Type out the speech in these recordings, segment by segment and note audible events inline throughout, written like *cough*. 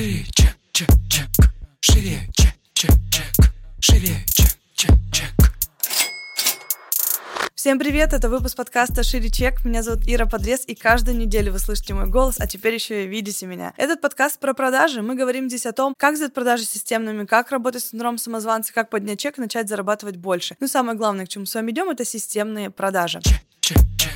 Шире, чек, чек, чек. Шире, чек, чек, чек. Шире, чек, чек, чек. Всем привет, это выпуск подкаста «Шире чек». Меня зовут Ира Подрез, и каждую неделю вы слышите мой голос, а теперь еще и видите меня. Этот подкаст про продажи. Мы говорим здесь о том, как сделать продажи системными, как работать с синдромом самозванца, как поднять чек и начать зарабатывать больше. Ну, самое главное, к чему с вами идем, это системные продажи. Чек, чек, чек.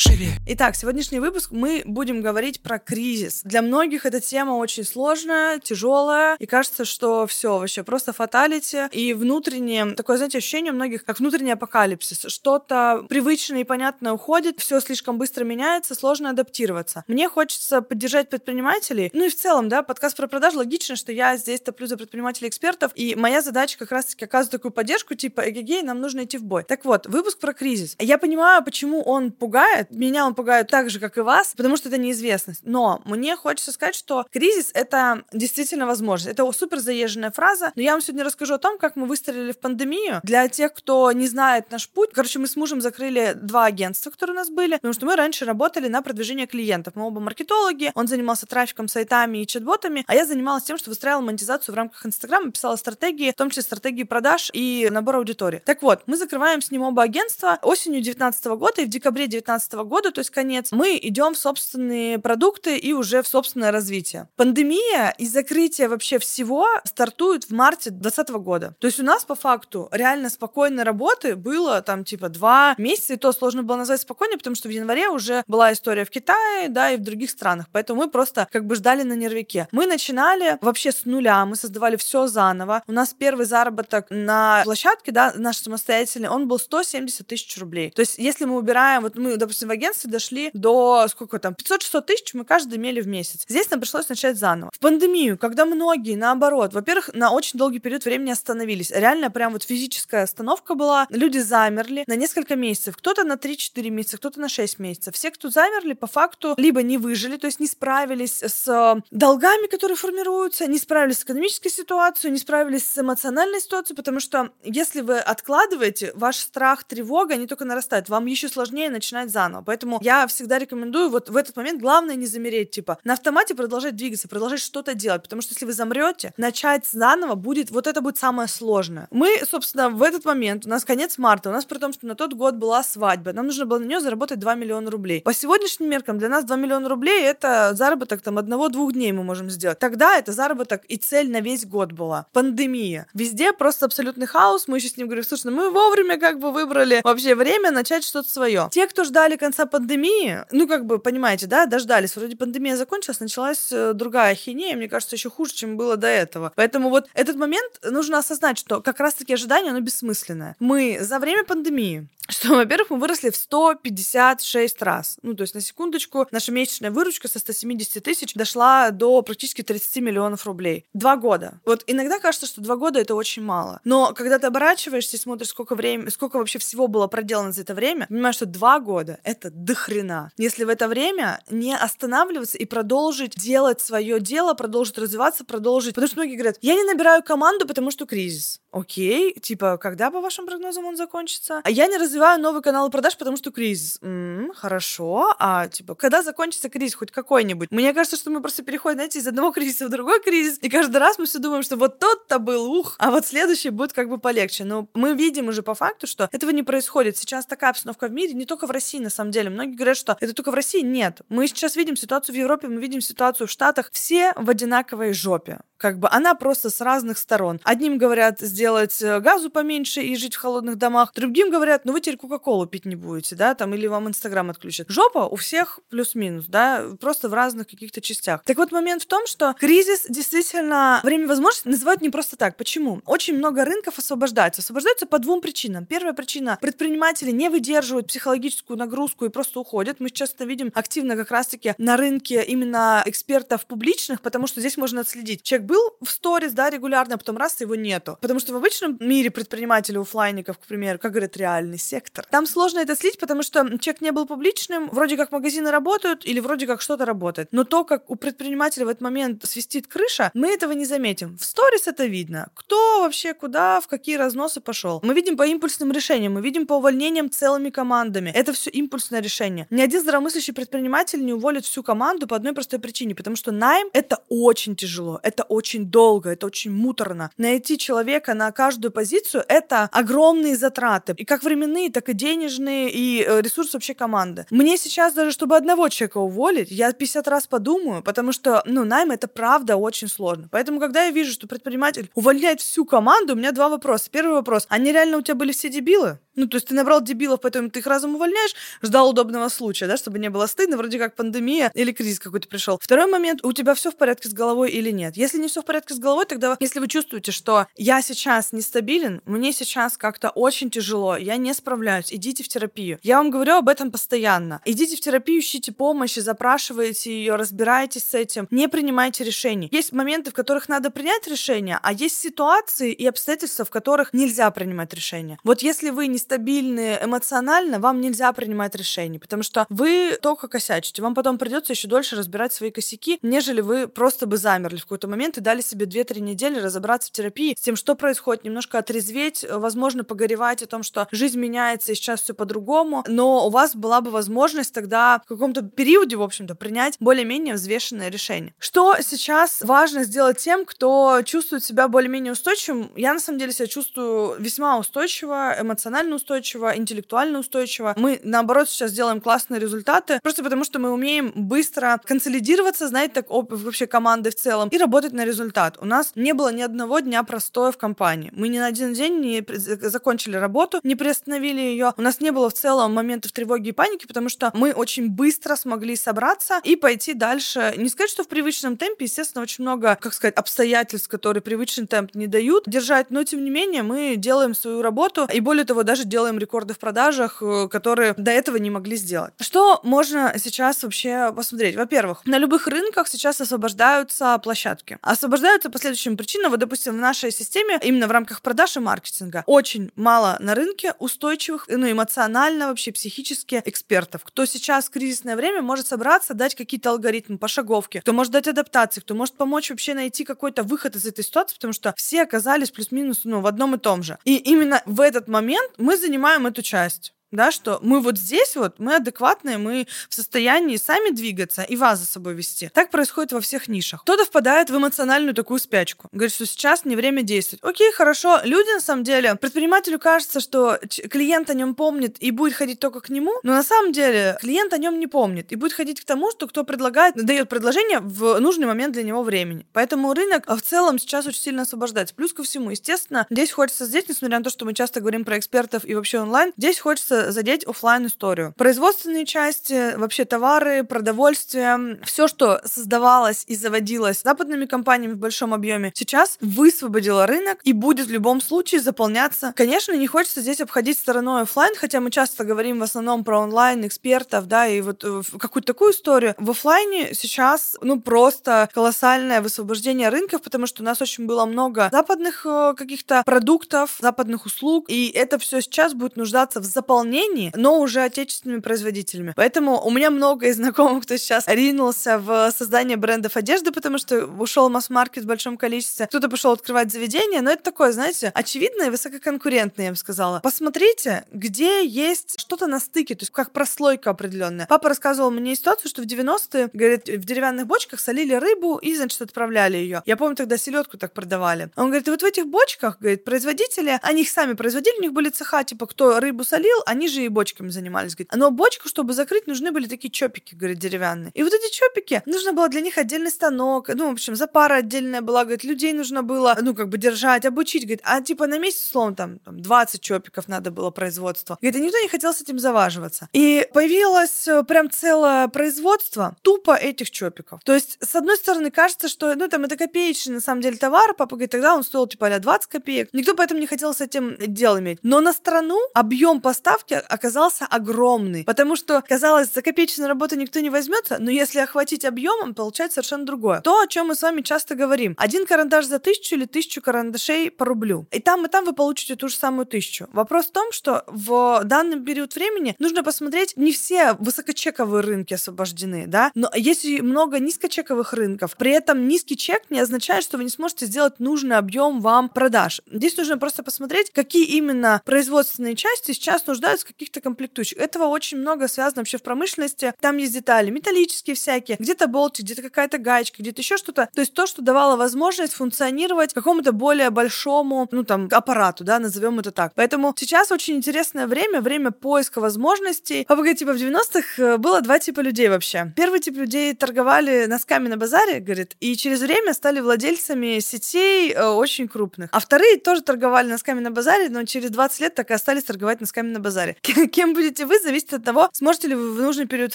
Шире. Итак, сегодняшний выпуск мы будем говорить про кризис. Для многих эта тема очень сложная, тяжелая, и кажется, что все вообще просто фаталити. И внутреннее, такое, знаете, ощущение у многих, как внутренний апокалипсис. Что-то привычное и понятное уходит, все слишком быстро меняется, сложно адаптироваться. Мне хочется поддержать предпринимателей. Ну и в целом, да, подкаст про продажи. Логично, что я здесь топлю за предпринимателей-экспертов, и моя задача как раз-таки оказывать такую поддержку, типа, эгегей, нам нужно идти в бой. Так вот, выпуск про кризис. Я понимаю, почему он пугает, меня он пугает так же, как и вас, потому что это неизвестность. Но мне хочется сказать, что кризис — это действительно возможность. Это супер заезженная фраза, но я вам сегодня расскажу о том, как мы выстрелили в пандемию. Для тех, кто не знает наш путь, короче, мы с мужем закрыли два агентства, которые у нас были, потому что мы раньше работали на продвижение клиентов. Мы оба маркетологи, он занимался трафиком, сайтами и чат-ботами, а я занималась тем, что выстраивала монетизацию в рамках Инстаграма, писала стратегии, в том числе стратегии продаж и набор аудитории. Так вот, мы закрываем с ним оба агентства осенью 2019 года и в декабре 2019 года, то есть конец, мы идем в собственные продукты и уже в собственное развитие. Пандемия и закрытие вообще всего стартует в марте 2020 года. То есть у нас по факту реально спокойной работы было там типа два месяца, и то сложно было назвать спокойнее, потому что в январе уже была история в Китае, да, и в других странах. Поэтому мы просто как бы ждали на нервике. Мы начинали вообще с нуля, мы создавали все заново. У нас первый заработок на площадке, да, наш самостоятельный, он был 170 тысяч рублей. То есть если мы убираем, вот мы, допустим, в агентстве дошли до сколько там, 500-600 тысяч мы каждый имели в месяц. Здесь нам пришлось начать заново. В пандемию, когда многие, наоборот, во-первых, на очень долгий период времени остановились. Реально прям вот физическая остановка была. Люди замерли на несколько месяцев. Кто-то на 3-4 месяца, кто-то на 6 месяцев. Все, кто замерли, по факту либо не выжили, то есть не справились с долгами, которые формируются, не справились с экономической ситуацией, не справились с эмоциональной ситуацией, потому что если вы откладываете, ваш страх, тревога, они только нарастают. Вам еще сложнее начинать заново. Поэтому я всегда рекомендую вот в этот момент главное не замереть, типа на автомате продолжать двигаться, продолжать что-то делать, потому что если вы замрете, начать заново будет, вот это будет самое сложное. Мы, собственно, в этот момент, у нас конец марта, у нас при том, что на тот год была свадьба, нам нужно было на нее заработать 2 миллиона рублей. По сегодняшним меркам для нас 2 миллиона рублей это заработок там одного-двух дней мы можем сделать. Тогда это заработок и цель на весь год была. Пандемия. Везде просто абсолютный хаос. Мы еще с ним говорим, слушай, ну мы вовремя как бы выбрали вообще время начать что-то свое. Те, кто ждали конца пандемии, ну, как бы, понимаете, да, дождались. Вроде пандемия закончилась, началась э, другая хинея, мне кажется, еще хуже, чем было до этого. Поэтому вот этот момент нужно осознать, что как раз-таки ожидание, оно бессмысленное. Мы за время пандемии *laughs* что, во-первых, мы выросли в 156 раз. Ну, то есть, на секундочку, наша месячная выручка со 170 тысяч дошла до практически 30 миллионов рублей. Два года. Вот иногда кажется, что два года — это очень мало. Но когда ты оборачиваешься и смотришь, сколько времени, сколько вообще всего было проделано за это время, понимаешь, что два года — это дохрена. Если в это время не останавливаться и продолжить делать свое дело, продолжить развиваться, продолжить... Потому что многие говорят, я не набираю команду, потому что кризис. Окей, типа, когда, по вашим прогнозам, он закончится? А я не развиваю новый канал продаж, потому что кризис. М-м, хорошо, а типа, когда закончится кризис хоть какой-нибудь? Мне кажется, что мы просто переходим, знаете, из одного *laughs* кризиса в другой кризис, и каждый раз мы все думаем, что вот тот-то был, ух, а вот следующий будет как бы полегче. Но мы видим уже по факту, что этого не происходит. Сейчас такая обстановка в мире, не только в России, на самом деле. Многие говорят, что это только в России. Нет. Мы сейчас видим ситуацию в Европе, мы видим ситуацию в Штатах. Все в одинаковой жопе. Как бы она просто с разных сторон. Одним говорят сделать э, газу поменьше и жить в холодных домах, другим говорят, ну вы теперь Кока-Колу пить не будете, да, там, или вам Инстаграм отключат. Жопа у всех плюс-минус, да, просто в разных каких-то частях. Так вот, момент в том, что кризис действительно время возможностей называют не просто так. Почему? Очень много рынков освобождается. Освобождаются по двум причинам. Первая причина — предприниматели не выдерживают психологическую нагрузку и просто уходят. Мы сейчас это видим активно как раз-таки на рынке именно экспертов публичных, потому что здесь можно отследить. Человек был в сторис, да, регулярно, а потом раз, его нету. Потому что в обычном мире предпринимателей, оффлайников, к примеру, как говорят, реальный сектор, там сложно это слить, потому что чек не был публичным, вроде как магазины работают или вроде как что-то работает. Но то, как у предпринимателя в этот момент свистит крыша, мы этого не заметим. В сторис это видно. Кто вообще куда, в какие разносы пошел. Мы видим по импульсным решениям, мы видим по увольнениям целыми командами. Это все импульсное решение. Ни один здравомыслящий предприниматель не уволит всю команду по одной простой причине, потому что найм — это очень тяжело, это очень долго, это очень муторно. Найти человека на каждую позицию — это огромные затраты. И как временные, так и денежные, и э, ресурсы вообще команды. Мне сейчас даже, чтобы одного человека уволить, я 50 раз подумаю, потому что, ну, найм — это правда очень сложно. Поэтому, когда я вижу, что предприниматель увольняет всю команду, у меня два вопроса. Первый вопрос. Они реально у тебя были все дебилы? Ну, то есть ты набрал дебилов, поэтому ты их разом увольняешь, ждал удобного случая, да, чтобы не было стыдно, вроде как пандемия или кризис какой-то пришел. Второй момент, у тебя все в порядке с головой или нет? Если не все в порядке с головой, тогда, если вы чувствуете, что я сейчас нестабилен, мне сейчас как-то очень тяжело, я не справляюсь, идите в терапию. Я вам говорю об этом постоянно. Идите в терапию, ищите помощи, запрашивайте ее, разбирайтесь с этим, не принимайте решений. Есть моменты, в которых надо принять решение, а есть ситуации и обстоятельства, в которых нельзя принимать решение. Вот если вы не нестабильны эмоционально, вам нельзя принимать решения, потому что вы только косячите. Вам потом придется еще дольше разбирать свои косяки, нежели вы просто бы замерли в какой-то момент и дали себе 2-3 недели разобраться в терапии с тем, что происходит, немножко отрезветь, возможно, погоревать о том, что жизнь меняется и сейчас все по-другому, но у вас была бы возможность тогда в каком-то периоде, в общем-то, принять более-менее взвешенное решение. Что сейчас важно сделать тем, кто чувствует себя более-менее устойчивым? Я, на самом деле, себя чувствую весьма устойчиво, эмоционально устойчиво, интеллектуально устойчиво. Мы, наоборот, сейчас делаем классные результаты, просто потому что мы умеем быстро консолидироваться, знаете, так вообще команды в целом, и работать на результат. У нас не было ни одного дня простоя в компании. Мы ни на один день не закончили работу, не приостановили ее. У нас не было в целом моментов тревоги и паники, потому что мы очень быстро смогли собраться и пойти дальше. Не сказать, что в привычном темпе, естественно, очень много, как сказать, обстоятельств, которые привычный темп не дают держать, но тем не менее мы делаем свою работу, и более того, даже делаем рекорды в продажах, э, которые до этого не могли сделать. Что можно сейчас вообще посмотреть? Во-первых, на любых рынках сейчас освобождаются площадки. Освобождаются по следующим причинам. Вот, допустим, в нашей системе, именно в рамках продаж и маркетинга, очень мало на рынке устойчивых, ну, эмоционально, вообще психически экспертов, кто сейчас в кризисное время может собраться, дать какие-то алгоритмы, пошаговки, кто может дать адаптации, кто может помочь вообще найти какой-то выход из этой ситуации, потому что все оказались плюс-минус ну, в одном и том же. И именно в этот момент мы занимаем эту часть да, что мы вот здесь вот, мы адекватные, мы в состоянии сами двигаться и вас за собой вести. Так происходит во всех нишах. Кто-то впадает в эмоциональную такую спячку. Говорит, что сейчас не время действовать. Окей, хорошо. Люди, на самом деле, предпринимателю кажется, что клиент о нем помнит и будет ходить только к нему, но на самом деле клиент о нем не помнит и будет ходить к тому, что кто предлагает, дает предложение в нужный момент для него времени. Поэтому рынок в целом сейчас очень сильно освобождается. Плюс ко всему, естественно, здесь хочется здесь, несмотря на то, что мы часто говорим про экспертов и вообще онлайн, здесь хочется задеть офлайн историю. Производственные части, вообще товары, продовольствие, все, что создавалось и заводилось западными компаниями в большом объеме, сейчас высвободило рынок и будет в любом случае заполняться. Конечно, не хочется здесь обходить стороной офлайн, хотя мы часто говорим в основном про онлайн экспертов, да, и вот э, какую-то такую историю. В офлайне сейчас, ну, просто колоссальное высвобождение рынков, потому что у нас очень было много западных э, каких-то продуктов, западных услуг, и это все сейчас будет нуждаться в заполнении направлении, но уже отечественными производителями. Поэтому у меня много из знакомых, кто сейчас ринулся в создание брендов одежды, потому что ушел масс-маркет в большом количестве. Кто-то пошел открывать заведение, но это такое, знаете, очевидное и высококонкурентное, я бы сказала. Посмотрите, где есть что-то на стыке, то есть как прослойка определенная. Папа рассказывал мне ситуацию, что в 90-е, говорит, в деревянных бочках солили рыбу и, значит, отправляли ее. Я помню, тогда селедку так продавали. Он говорит, вот в этих бочках, говорит, производители, они их сами производили, у них были цеха, типа, кто рыбу солил, они же и бочками занимались. Говорит, но бочку, чтобы закрыть, нужны были такие чопики, говорит, деревянные. И вот эти чопики, нужно было для них отдельный станок, ну, в общем, за пара отдельная была, говорит, людей нужно было, ну, как бы держать, обучить, говорит, а типа на месяц, условно, там, там 20 чопиков надо было производство. Говорит, и никто не хотел с этим заваживаться. И появилось э, прям целое производство тупо этих чопиков. То есть, с одной стороны, кажется, что, ну, там, это копеечный, на самом деле, товар, папа говорит, тогда он стоил, типа, а 20 копеек. Никто поэтому не хотел с этим дело иметь. Но на страну объем поставки ставки оказался огромный, потому что, казалось, за копеечную работу никто не возьмется, но если охватить объемом, получается совершенно другое. То, о чем мы с вами часто говорим. Один карандаш за тысячу или тысячу карандашей по рублю. И там, и там вы получите ту же самую тысячу. Вопрос в том, что в данный период времени нужно посмотреть, не все высокочековые рынки освобождены, да, но есть много низкочековых рынков. При этом низкий чек не означает, что вы не сможете сделать нужный объем вам продаж. Здесь нужно просто посмотреть, какие именно производственные части сейчас нуждаются в каких-то комплектующих. Этого очень много связано вообще в промышленности. Там есть детали металлические всякие, где-то болтик, где-то какая-то гаечка, где-то еще что-то. То есть то, что давало возможность функционировать какому-то более большому, ну там, аппарату, да, назовем это так. Поэтому сейчас очень интересное время, время поиска возможностей. А погоди, типа в 90-х э, было два типа людей вообще. Первый тип людей торговали носками на базаре, говорит, и через время стали владельцами сетей э, очень крупных. А вторые тоже торговали носками на базаре, но через 20 лет так и остались торговать носками на базаре. *laughs* Кем будете вы, зависит от того, сможете ли вы в нужный период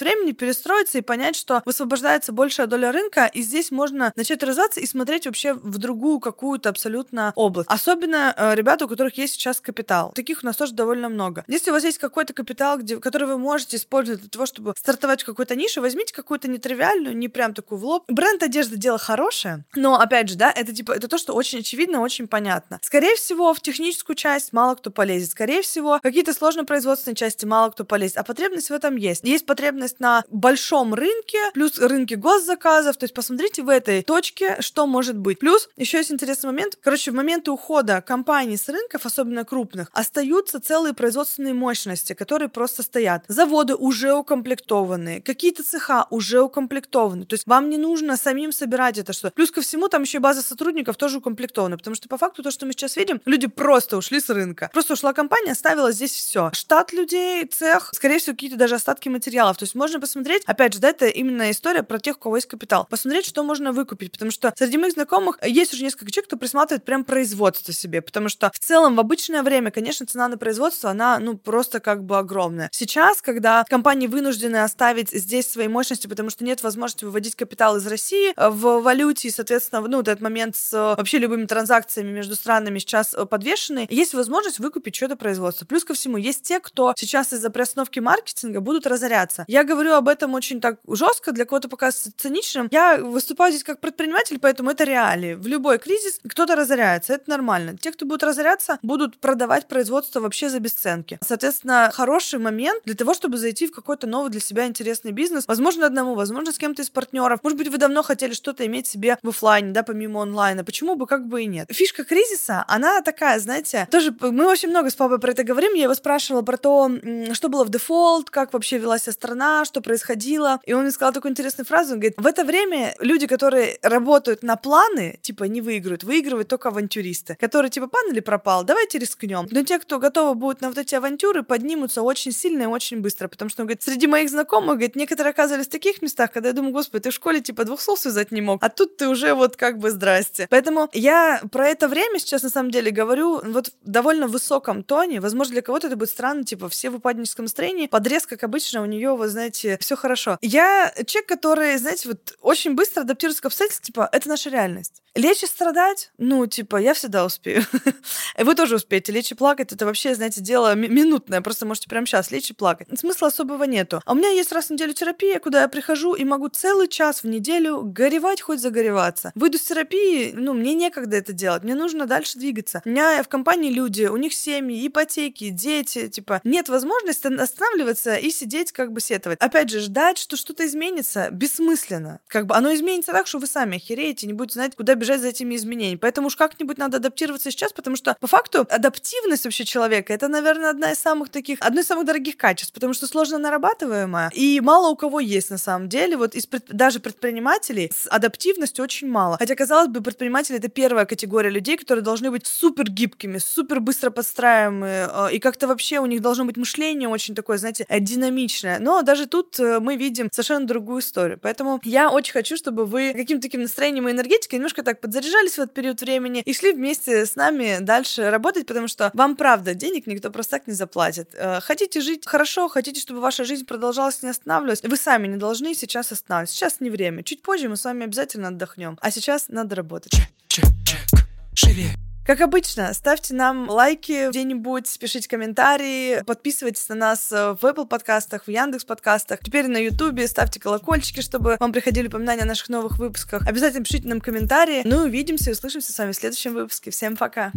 времени перестроиться и понять, что высвобождается большая доля рынка, и здесь можно начать развиваться и смотреть вообще в другую какую-то абсолютно область. Особенно э, ребята, у которых есть сейчас капитал. Таких у нас тоже довольно много. Если у вас есть какой-то капитал, где, который вы можете использовать для того, чтобы стартовать в какой-то нише, возьмите какую-то нетривиальную, не прям такую в лоб. Бренд одежды дело хорошее, но опять же, да, это типа это то, что очень очевидно, очень понятно. Скорее всего, в техническую часть мало кто полезет. Скорее всего, какие-то сложные производственные части мало кто полезет. А потребность в этом есть. Есть потребность на большом рынке, плюс рынке госзаказов. То есть посмотрите в этой точке, что может быть. Плюс еще есть интересный момент. Короче, в моменты ухода компаний с рынков, особенно крупных, остаются целые производственные мощности, которые просто стоят. Заводы уже укомплектованы, какие-то цеха уже укомплектованы. То есть вам не нужно самим собирать это что. Плюс ко всему там еще база сотрудников тоже укомплектована, потому что по факту то, что мы сейчас видим, люди просто ушли с рынка. Просто ушла компания, оставила здесь все. Штат людей, цех, скорее всего, какие-то даже остатки материалов. То есть можно посмотреть, опять же, да, это именно история про тех, у кого есть капитал. Посмотреть, что можно выкупить, потому что среди моих знакомых есть уже несколько человек, кто присматривает прям производство себе, потому что в целом в обычное время, конечно, цена на производство, она, ну, просто как бы огромная. Сейчас, когда компании вынуждены оставить здесь свои мощности, потому что нет возможности выводить капитал из России э, в валюте, и, соответственно, ну, вот этот момент с э, вообще любыми транзакциями между странами сейчас э, подвешены, есть возможность выкупить что-то производство. Плюс ко всему, есть те, кто сейчас из-за приостановки маркетинга будут разоряться. Я говорю об этом очень так жестко, для кого-то пока циничным. Я выступаю здесь как предприниматель, поэтому это реалии. В любой кризис кто-то разоряется, это нормально. Те, кто будут разоряться, будут продавать производство вообще за бесценки. Соответственно, хороший момент для того, чтобы зайти в какой-то новый для себя интересный бизнес. Возможно, одному, возможно, с кем-то из партнеров. Может быть, вы давно хотели что-то иметь себе в офлайне, да, помимо онлайна. Почему бы как бы и нет? Фишка кризиса, она такая, знаете, тоже мы очень много с папой про это говорим. Я его спрашивала про то, что было в дефолт, как вообще велась страна, что происходило. И он мне сказал такую интересную фразу. Он говорит, в это время люди, которые работают на планы, типа не выиграют, выигрывают только авантюристы, которые типа пан или пропал, давайте рискнем. Но те, кто готовы будут на вот эти авантюры, поднимутся очень сильно и очень быстро, потому что, он говорит, среди моих знакомых, говорит, некоторые оказывались в таких местах, когда я думаю, господи, ты в школе типа двух слов связать не мог, а тут ты уже вот как бы здрасте. Поэтому я про это время сейчас на самом деле говорю вот в довольно высоком тоне. Возможно, для кого-то это будет странно, типа все в упадническом настроении, подрез, как обычно, у нее, вы знаете, все хорошо. Я человек, который, знаете, вот очень быстро адаптируется к обстоятельствам, типа, это наша реальность. Лечь и страдать, ну, типа, я всегда успею. *laughs* Вы тоже успеете. Лечь и плакать, это вообще, знаете, дело минутное. Просто можете прямо сейчас лечь и плакать. Смысла особого нету. А у меня есть раз в неделю терапия, куда я прихожу и могу целый час в неделю горевать, хоть загореваться. Выйду с терапии, ну, мне некогда это делать. Мне нужно дальше двигаться. У меня в компании люди, у них семьи, ипотеки, дети, типа, нет возможности останавливаться и сидеть, как бы сетовать. Опять же, ждать, что что-то изменится, бессмысленно. Как бы оно изменится так, что вы сами охереете, не будете знать, куда бежать за этими изменениями. Поэтому уж как-нибудь надо адаптироваться сейчас, потому что по факту адаптивность вообще человека это, наверное, одна из самых таких, одно из самых дорогих качеств, потому что сложно нарабатываемая, и мало у кого есть на самом деле. Вот из пред, даже предпринимателей с адаптивностью очень мало. Хотя, казалось бы, предприниматели это первая категория людей, которые должны быть супер гибкими, супер быстро подстраиваемые, э, и как-то вообще у них должно быть мышление очень такое, знаете, э, динамичное. Но даже тут э, мы видим совершенно другую историю. Поэтому я очень хочу, чтобы вы каким-то таким настроением и энергетикой немножко так подзаряжались в этот период времени и шли вместе с нами дальше работать, потому что вам, правда, денег никто просто так не заплатит. Хотите жить хорошо, хотите, чтобы ваша жизнь продолжалась, не останавливалась, вы сами не должны сейчас останавливаться. Сейчас не время. Чуть позже мы с вами обязательно отдохнем. А сейчас надо работать. Чек, чек, чек. Живее, Как обычно, ставьте нам лайки где-нибудь, пишите комментарии, подписывайтесь на нас в Apple подкастах, в Яндекс подкастах, теперь на Ютубе, ставьте колокольчики, чтобы вам приходили упоминания о наших новых выпусках. Обязательно пишите нам комментарии. Ну, увидимся и услышимся с вами в следующем выпуске. Всем пока!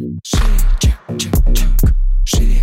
Шире.